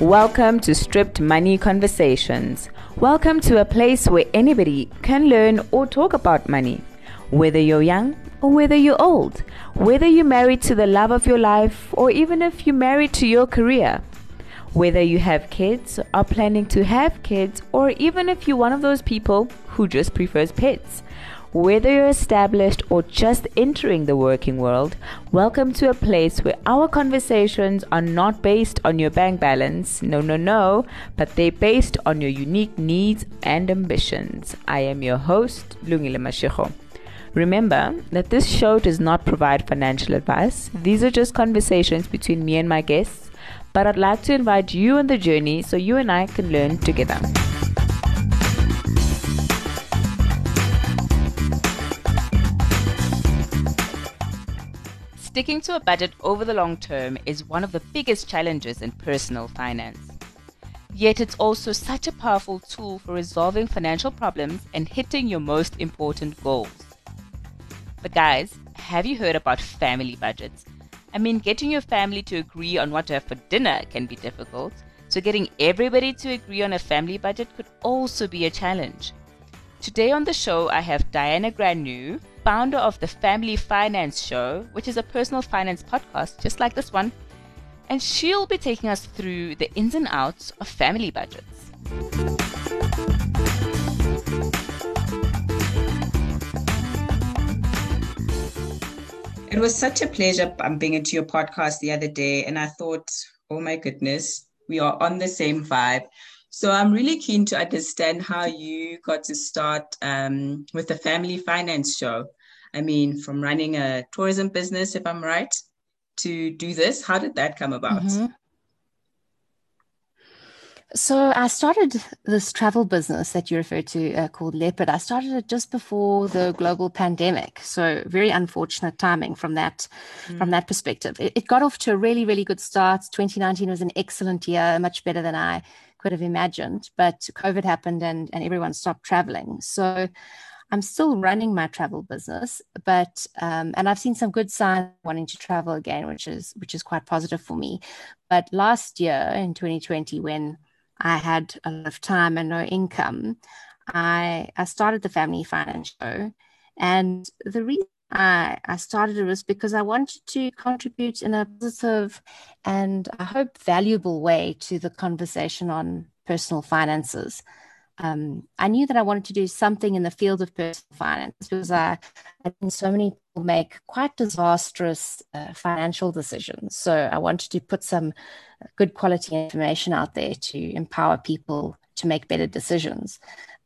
Welcome to Stripped Money Conversations. Welcome to a place where anybody can learn or talk about money. Whether you're young or whether you're old, whether you're married to the love of your life or even if you're married to your career, whether you have kids, are planning to have kids, or even if you're one of those people who just prefers pets. Whether you're established or just entering the working world, welcome to a place where our conversations are not based on your bank balance, no, no, no, but they're based on your unique needs and ambitions. I am your host, Lungile Mashiko. Remember that this show does not provide financial advice. These are just conversations between me and my guests, but I'd like to invite you on the journey so you and I can learn together. Sticking to a budget over the long term is one of the biggest challenges in personal finance. Yet it's also such a powerful tool for resolving financial problems and hitting your most important goals. But guys, have you heard about family budgets? I mean, getting your family to agree on what to have for dinner can be difficult, so getting everybody to agree on a family budget could also be a challenge. Today on the show, I have Diana Granoux, founder of the Family Finance Show, which is a personal finance podcast just like this one. And she'll be taking us through the ins and outs of family budgets. It was such a pleasure bumping into your podcast the other day, and I thought, oh my goodness, we are on the same vibe. So I'm really keen to understand how you got to start um, with the Family Finance Show. I mean, from running a tourism business, if I'm right, to do this, how did that come about? Mm-hmm. So I started this travel business that you referred to uh, called Leopard. I started it just before the global pandemic. So very unfortunate timing from that mm. from that perspective. It, it, got off to a really really good start. 2019 was an excellent year, much better than I could have imagined. But COVID happened and and everyone stopped traveling. So I'm still running my travel business, but um, and I've seen some good signs wanting to travel again, which is which is quite positive for me. But last year in 2020, when I had a lot of time and no income, I I started the Family Finance Show, and the reason I, I started it was because I wanted to contribute in a positive and I hope valuable way to the conversation on personal finances um, I knew that I wanted to do something in the field of personal finance because I, I've seen so many people make quite disastrous uh, financial decisions. So I wanted to put some good quality information out there to empower people to make better decisions.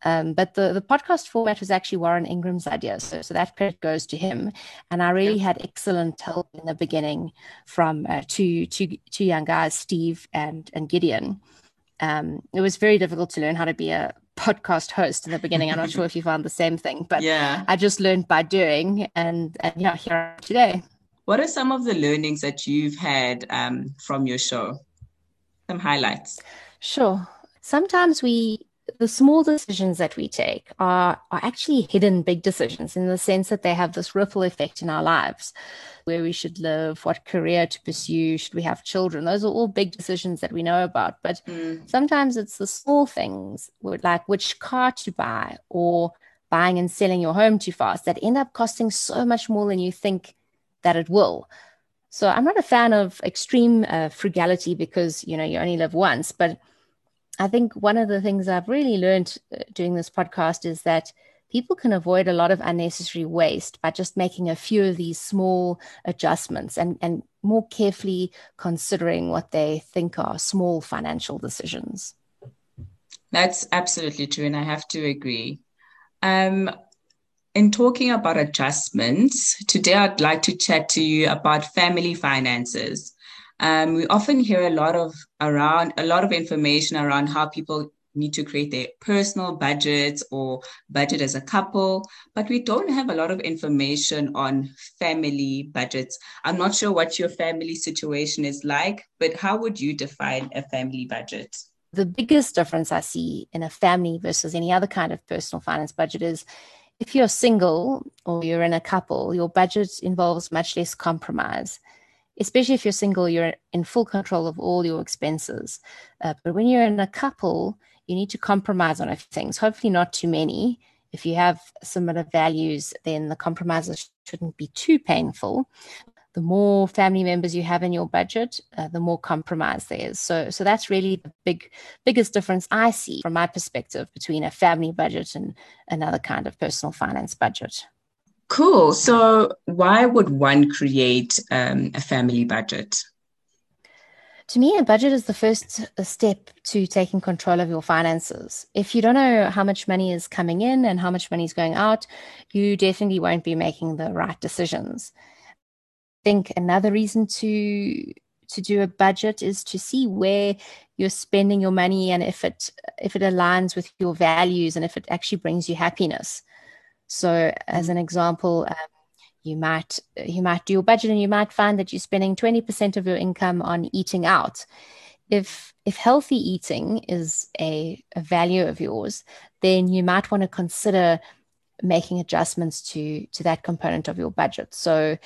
Um, but the, the podcast format was actually Warren Ingram's idea. So, so that credit goes to him. And I really had excellent help in the beginning from uh, two, two, two young guys, Steve and, and Gideon. Um, it was very difficult to learn how to be a podcast host in the beginning. I'm not sure if you found the same thing, but yeah, I just learned by doing, and and yeah, here today. What are some of the learnings that you've had um, from your show? Some highlights. Sure. Sometimes we the small decisions that we take are, are actually hidden big decisions in the sense that they have this ripple effect in our lives where we should live, what career to pursue, should we have children? Those are all big decisions that we know about. But mm. sometimes it's the small things, like which car to buy or buying and selling your home too fast, that end up costing so much more than you think that it will. So I'm not a fan of extreme uh, frugality because you know you only live once, but I think one of the things I've really learned uh, doing this podcast is that people can avoid a lot of unnecessary waste by just making a few of these small adjustments and, and more carefully considering what they think are small financial decisions. That's absolutely true. And I have to agree. Um, in talking about adjustments, today I'd like to chat to you about family finances. Um, we often hear a lot of around a lot of information around how people need to create their personal budgets or budget as a couple, but we don't have a lot of information on family budgets. I'm not sure what your family situation is like, but how would you define a family budget? The biggest difference I see in a family versus any other kind of personal finance budget is if you're single or you're in a couple, your budget involves much less compromise especially if you're single, you're in full control of all your expenses. Uh, but when you're in a couple, you need to compromise on a few things, hopefully, not too many. If you have similar values, then the compromises shouldn't be too painful. The more family members you have in your budget, uh, the more compromise there is. So, so that's really the big, biggest difference I see from my perspective between a family budget and another kind of personal finance budget. Cool. So, why would one create um, a family budget? To me, a budget is the first step to taking control of your finances. If you don't know how much money is coming in and how much money is going out, you definitely won't be making the right decisions. I think another reason to to do a budget is to see where you're spending your money and if it if it aligns with your values and if it actually brings you happiness. So, as an example, um, you might you might do your budget and you might find that you're spending 20% of your income on eating out. If if healthy eating is a, a value of yours, then you might want to consider making adjustments to to that component of your budget. So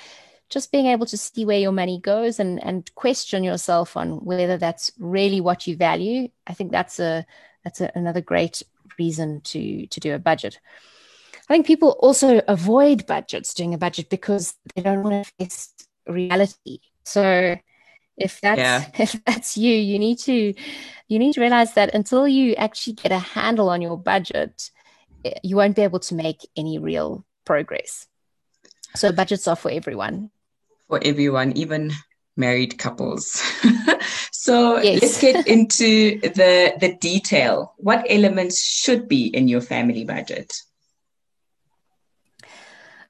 just being able to see where your money goes and and question yourself on whether that's really what you value, I think that's a that's a, another great reason to to do a budget. I think people also avoid budgets doing a budget because they don't want to face reality. So if that's yeah. if that's you, you need to you need to realize that until you actually get a handle on your budget, eh, you won't be able to make any real progress. So budgets are for everyone. For everyone, even married couples. so yes. let's get into the the detail. What elements should be in your family budget?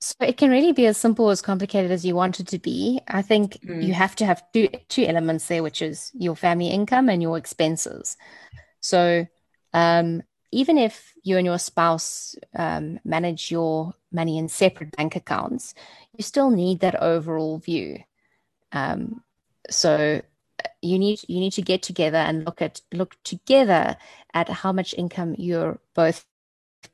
So it can really be as simple as complicated as you want it to be. I think mm. you have to have two two elements there, which is your family income and your expenses. So um, even if you and your spouse um, manage your money in separate bank accounts, you still need that overall view. Um, so you need you need to get together and look at look together at how much income you're both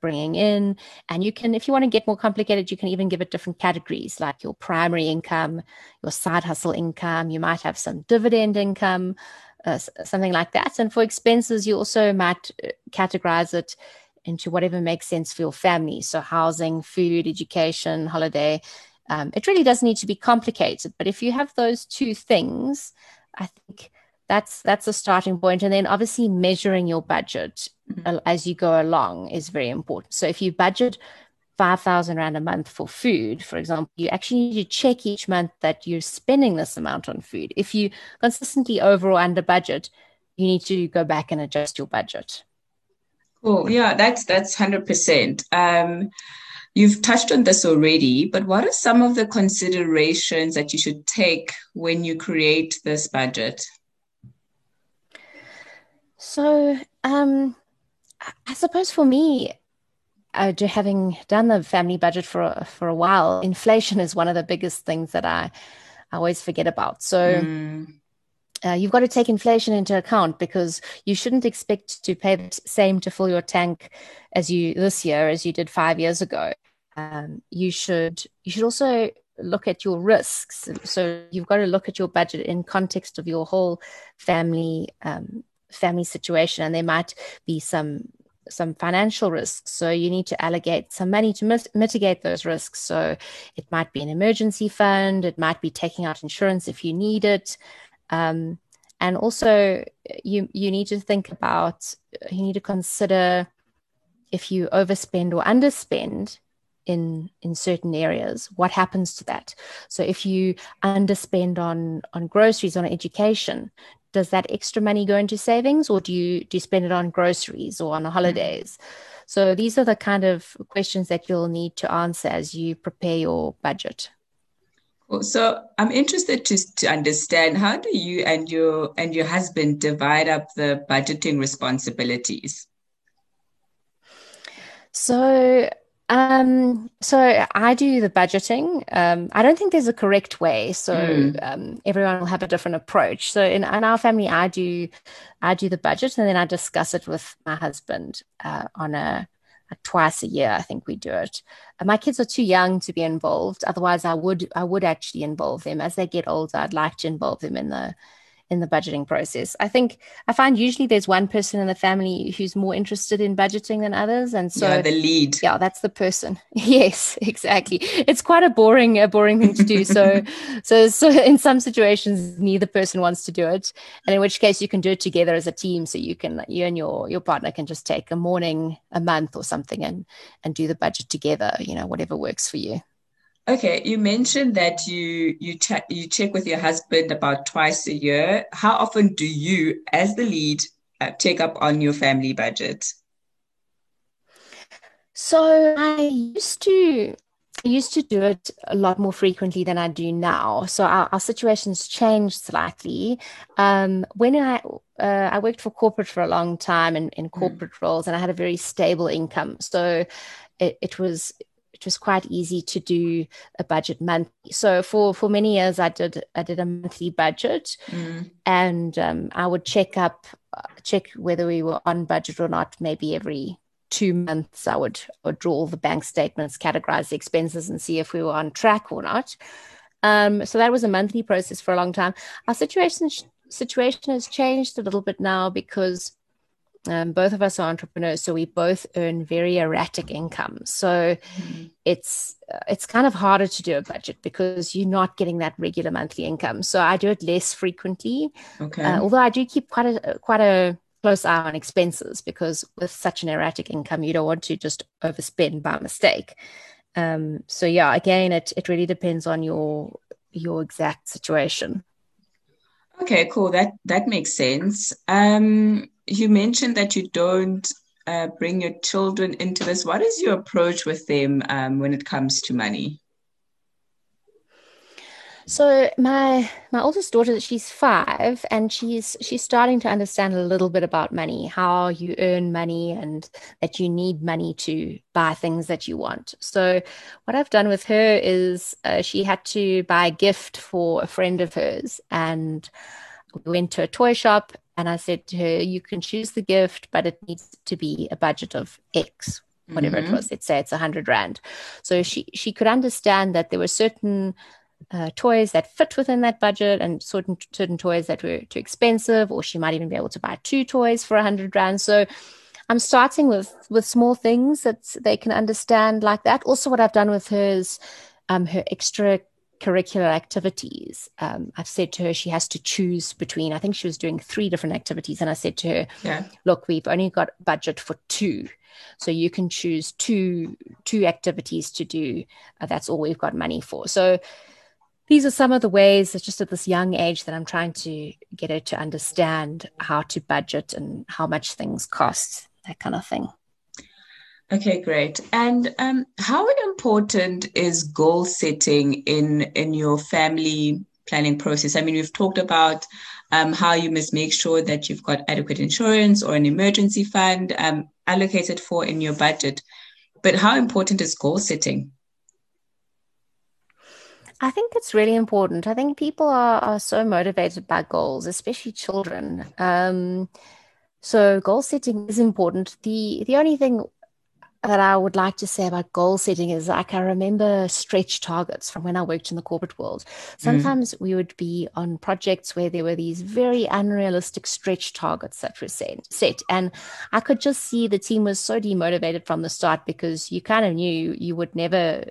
bringing in. And you can, if you want to get more complicated, you can even give it different categories like your primary income, your side hustle income. You might have some dividend income, uh, something like that. And for expenses, you also might uh, categorize it into whatever makes sense for your family. So housing, food, education, holiday. Um, it really doesn't need to be complicated. But if you have those two things, I think that's that's a starting point and then obviously measuring your budget mm-hmm. as you go along is very important so if you budget 5000 rand a month for food for example you actually need to check each month that you're spending this amount on food if you consistently over or under budget you need to go back and adjust your budget Cool. Yeah, that's that's hundred percent. Um, you've touched on this already, but what are some of the considerations that you should take when you create this budget? So, um, I suppose for me, uh, having done the family budget for for a while, inflation is one of the biggest things that I, I always forget about. So. Mm. Uh, you've got to take inflation into account because you shouldn't expect to pay the same to fill your tank as you this year as you did five years ago. Um, you should you should also look at your risks. So you've got to look at your budget in context of your whole family um, family situation and there might be some some financial risks. So you need to allocate some money to mit- mitigate those risks. So it might be an emergency fund. It might be taking out insurance if you need it. Um, and also you you need to think about you need to consider if you overspend or underspend in in certain areas what happens to that? So if you underspend on on groceries on education does that extra money go into savings or do you do you spend it on groceries or on mm-hmm. holidays? So these are the kind of questions that you'll need to answer as you prepare your budget. So i'm interested to, to understand how do you and your and your husband divide up the budgeting responsibilities? So um, so I do the budgeting. Um, I don't think there's a correct way. So mm. um, everyone will have a different approach. So in, in, our family, I do I do the budget and then I discuss it with my husband uh, on a twice a year. I think we do it. my kids are too young to be involved. Otherwise, I would I would actually involve them as they get older. I'd like to involve them in the in the budgeting process. I think I find usually there's one person in the family who's more interested in budgeting than others, and so yeah, the lead. Yeah, that's the person. Yes, exactly. It's quite a boring, a boring thing to do. So, so, so in some situations, neither person wants to do it, and in which case you can do it together as a team. So you can, you and your your partner can just take a morning, a month, or something, and and do the budget together. You know, whatever works for you. Okay, you mentioned that you you check you check with your husband about twice a year. How often do you, as the lead, uh, check up on your family budget? So I used to I used to do it a lot more frequently than I do now. So our, our situation's changed slightly. Um, when I uh, I worked for corporate for a long time in, in mm. corporate mm. roles, and I had a very stable income. So it, it was it was quite easy to do a budget monthly. So for for many years, I did I did a monthly budget, mm. and um, I would check up check whether we were on budget or not. Maybe every two months, I would, would draw the bank statements, categorize the expenses, and see if we were on track or not. Um, so that was a monthly process for a long time. Our situation situation has changed a little bit now because um, both of us are entrepreneurs, so we both earn very erratic income. So mm-hmm. it's uh, it's kind of harder to do a budget because you're not getting that regular monthly income. So I do it less frequently. Okay. Uh, although I do keep quite a quite a close eye on expenses because with such an erratic income, you don't want to just overspend by mistake. Um, so yeah, again, it it really depends on your your exact situation. Okay, cool. That that makes sense. Um, you mentioned that you don't uh, bring your children into this. What is your approach with them um, when it comes to money? So my my oldest daughter, she's five, and she's she's starting to understand a little bit about money, how you earn money, and that you need money to buy things that you want. So what I've done with her is uh, she had to buy a gift for a friend of hers, and we went to a toy shop and I said to her, you can choose the gift, but it needs to be a budget of X, whatever mm-hmm. it was. Let's say it's a hundred rand. So she she could understand that there were certain uh, toys that fit within that budget and certain certain toys that were too expensive, or she might even be able to buy two toys for a hundred rand. So I'm starting with with small things that they can understand like that. Also, what I've done with her is um, her extra curricular activities. Um, I've said to her she has to choose between, I think she was doing three different activities. And I said to her, yeah. look, we've only got budget for two. So you can choose two two activities to do. Uh, that's all we've got money for. So these are some of the ways that just at this young age that I'm trying to get her to understand how to budget and how much things cost, that kind of thing. Okay, great. And um, how important is goal setting in in your family planning process? I mean, we've talked about um, how you must make sure that you've got adequate insurance or an emergency fund um, allocated for in your budget. But how important is goal setting? I think it's really important. I think people are, are so motivated by goals, especially children. Um, so goal setting is important. The the only thing that I would like to say about goal setting is like I remember stretch targets from when I worked in the corporate world. Mm. Sometimes mm. we would be on projects where there were these very unrealistic stretch targets that were set, set. And I could just see the team was so demotivated from the start because you kind of knew you would never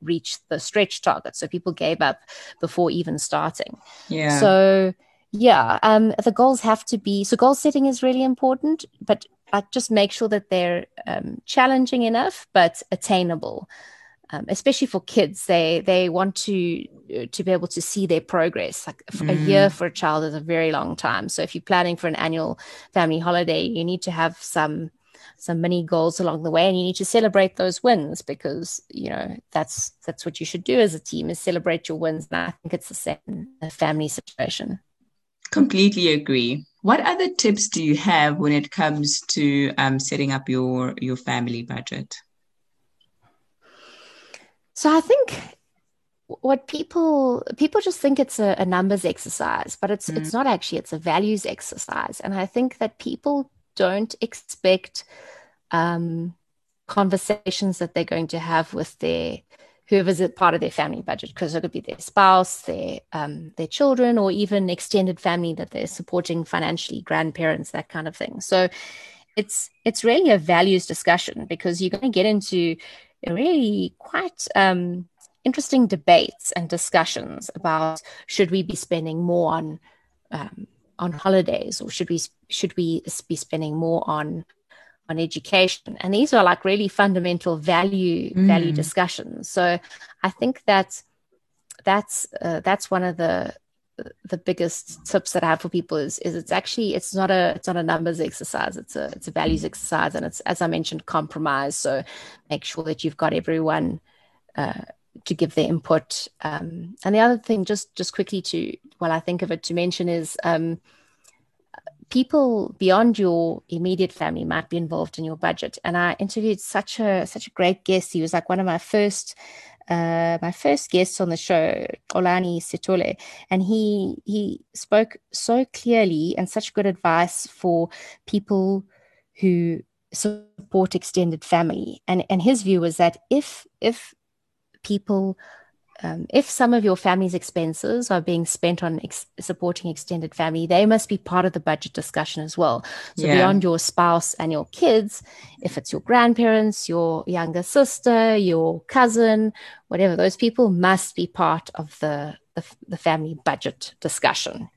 reach the stretch target. So people gave up before even starting. Yeah. So yeah, um, the goals have to be so goal setting is really important, but like just make sure that they're um, challenging enough but attainable. Um, especially for kids they they want to uh, to be able to see their progress. Like mm. a year mm. for a child is a very long time. So if you're planning for an annual family holiday you need to have some some mini goals along the way and you need to celebrate those wins because you know that's that's what you should do as a team is celebrate your wins. And i think it's the same in a family situation. Completely agree what other tips do you have when it comes to um, setting up your your family budget? So I think what people people just think it's a, a numbers exercise, but it's mm. it's not actually. It's a values exercise, and I think that people don't expect um, conversations that they're going to have with their whoever's a part of their family budget because it could be their spouse their um, their children or even extended family that they're supporting financially grandparents that kind of thing. So it's it's really a values discussion because you're going to get into really quite um, interesting debates and discussions about should we be spending more on um, on holidays or should we should we be spending more on on education. And these are like really fundamental value mm. value discussions. So i think that that's uh, that's one of the the biggest tips that I have for people is is it's actually it's not a it's not a numbers exercise. It's a it's a values exercise and it's as I mentioned compromise. So make sure that you've got everyone uh, to give their input. Um, and the other thing just just quickly to while I think of it to mention is um, people beyond your immediate family might be involved in your budget. And I interviewed such a such a great guest. He was like one of my first uh, my first guests on the show, Olani Setole, and he he spoke so clearly and such good advice for people who support extended family. And and his view was that if if people um, if some of your family's expenses are being spent on ex- supporting extended family, they must be part of the budget discussion as well. So, yeah. beyond your spouse and your kids, if it's your grandparents, your younger sister, your cousin, whatever, those people must be part of the, the, the family budget discussion.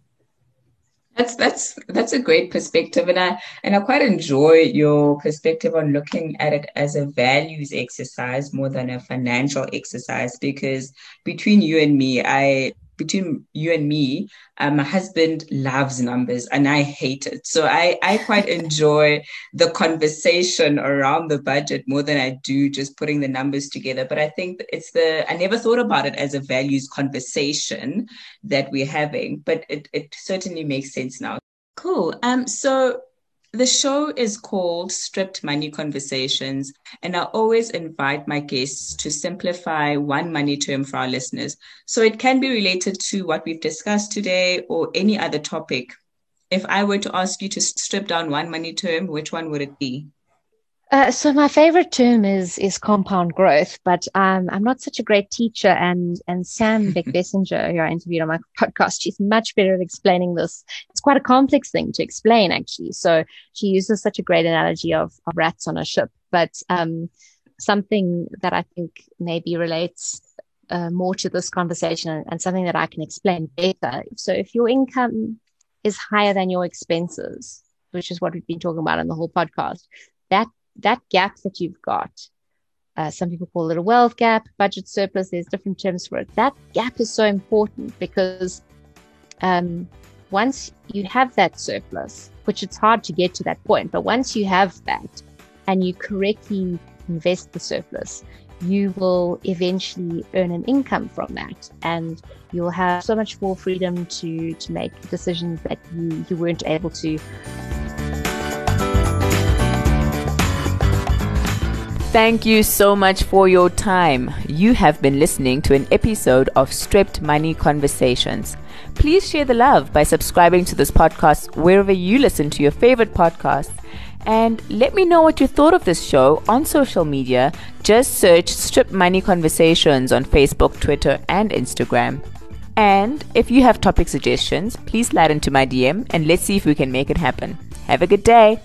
That's that's that's a great perspective, and I and I quite enjoy your perspective on looking at it as a values exercise more than a financial exercise. Because between you and me, I between you and me, um, my husband loves numbers and I hate it. So I, I quite enjoy the conversation around the budget more than I do just putting the numbers together. But I think it's the, I never thought about it as a values conversation that we're having, but it, it certainly makes sense now. Cool. Um, so the show is called Stripped Money Conversations, and I always invite my guests to simplify one money term for our listeners. So it can be related to what we've discussed today or any other topic. If I were to ask you to strip down one money term, which one would it be? Uh, so my favorite term is is compound growth, but um, I'm not such a great teacher. And and Sam Beckbessinger, who I interviewed on my podcast, she's much better at explaining this. It's quite a complex thing to explain, actually. So she uses such a great analogy of, of rats on a ship. But um, something that I think maybe relates uh, more to this conversation and, and something that I can explain better. So if your income is higher than your expenses, which is what we've been talking about in the whole podcast, that that gap that you've got, uh, some people call it a wealth gap, budget surplus, there's different terms for it. That gap is so important because um, once you have that surplus, which it's hard to get to that point, but once you have that and you correctly invest the surplus, you will eventually earn an income from that and you'll have so much more freedom to to make decisions that you, you weren't able to Thank you so much for your time. You have been listening to an episode of Stripped Money Conversations. Please share the love by subscribing to this podcast wherever you listen to your favorite podcasts. And let me know what you thought of this show on social media. Just search Stripped Money Conversations on Facebook, Twitter, and Instagram. And if you have topic suggestions, please slide into my DM and let's see if we can make it happen. Have a good day.